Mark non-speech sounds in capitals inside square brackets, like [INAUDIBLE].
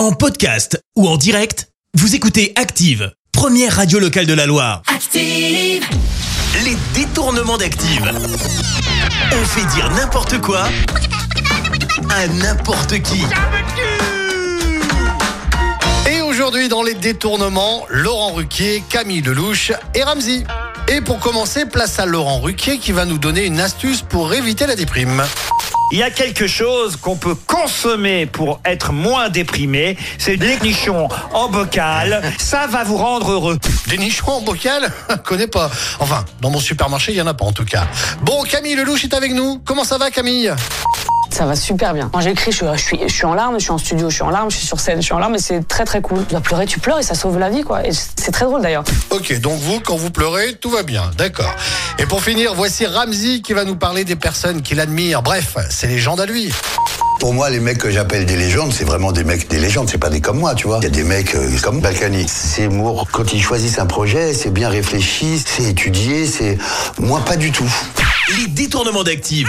En podcast ou en direct, vous écoutez Active, première radio locale de la Loire. Active. Les détournements d'Active. On fait dire n'importe quoi à n'importe qui. Et aujourd'hui, dans les détournements, Laurent Ruquier, Camille Lelouch et Ramsey. Et pour commencer, place à Laurent Ruquier qui va nous donner une astuce pour éviter la déprime. Il y a quelque chose qu'on peut consommer pour être moins déprimé, c'est des nichons en bocal. Ça va vous rendre heureux. Des nichons en bocal? [LAUGHS] Connais pas. Enfin, dans mon supermarché, il y en a pas en tout cas. Bon, Camille Lelouch est avec nous. Comment ça va, Camille? Ça va super bien. Quand j'écris, je, suis- je suis, je suis en larmes, je suis en studio, je suis en larmes, je suis sur scène, je suis en larmes, et c'est très très cool. Tu dois pleurer, tu pleures et ça sauve la vie, quoi. Et c'est très drôle d'ailleurs. Ok, donc vous, quand vous pleurez, tout va bien. D'accord. Et pour finir, voici Ramsey qui va nous parler des personnes qu'il admire. Bref, c'est légende à lui. Pour moi, les mecs que j'appelle des légendes, c'est vraiment des mecs des légendes, c'est pas des comme moi, tu vois. Il y a des mecs euh, comme Balkany. C'est Moore, quand ils choisissent un projet, c'est bien réfléchi, c'est étudié, c'est. Moi, pas du tout. Les détournements d'Active.